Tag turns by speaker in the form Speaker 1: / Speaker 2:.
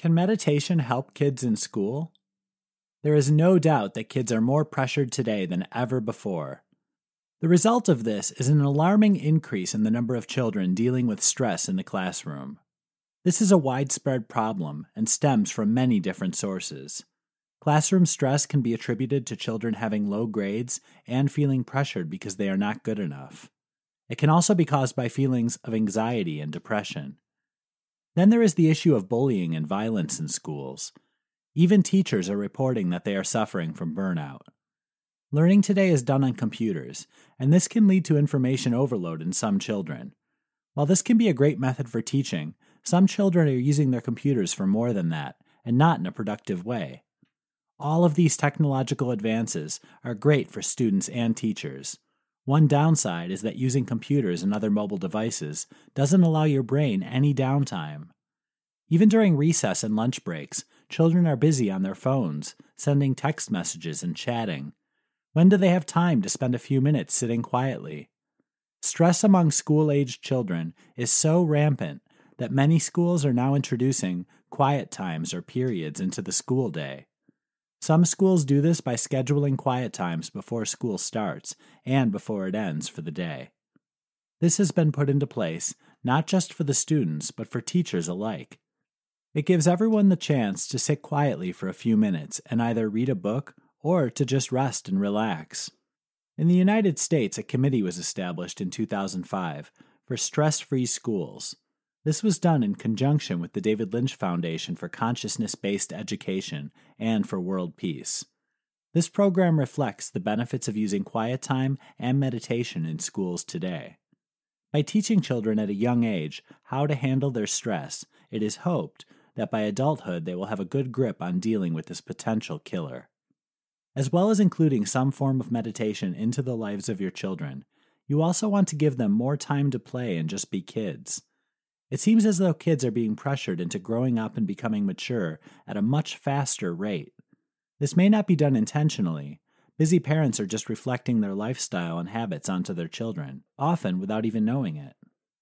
Speaker 1: Can meditation help kids in school? There is no doubt that kids are more pressured today than ever before. The result of this is an alarming increase in the number of children dealing with stress in the classroom. This is a widespread problem and stems from many different sources. Classroom stress can be attributed to children having low grades and feeling pressured because they are not good enough. It can also be caused by feelings of anxiety and depression. Then there is the issue of bullying and violence in schools. Even teachers are reporting that they are suffering from burnout. Learning today is done on computers, and this can lead to information overload in some children. While this can be a great method for teaching, some children are using their computers for more than that, and not in a productive way. All of these technological advances are great for students and teachers. One downside is that using computers and other mobile devices doesn't allow your brain any downtime. Even during recess and lunch breaks, children are busy on their phones, sending text messages and chatting. When do they have time to spend a few minutes sitting quietly? Stress among school aged children is so rampant that many schools are now introducing quiet times or periods into the school day. Some schools do this by scheduling quiet times before school starts and before it ends for the day. This has been put into place not just for the students, but for teachers alike. It gives everyone the chance to sit quietly for a few minutes and either read a book or to just rest and relax. In the United States, a committee was established in 2005 for stress free schools this was done in conjunction with the David Lynch Foundation for Consciousness Based Education and for World Peace. This program reflects the benefits of using quiet time and meditation in schools today. By teaching children at a young age how to handle their stress, it is hoped that by adulthood they will have a good grip on dealing with this potential killer. As well as including some form of meditation into the lives of your children, you also want to give them more time to play and just be kids. It seems as though kids are being pressured into growing up and becoming mature at a much faster rate. This may not be done intentionally. Busy parents are just reflecting their lifestyle and habits onto their children, often without even knowing it.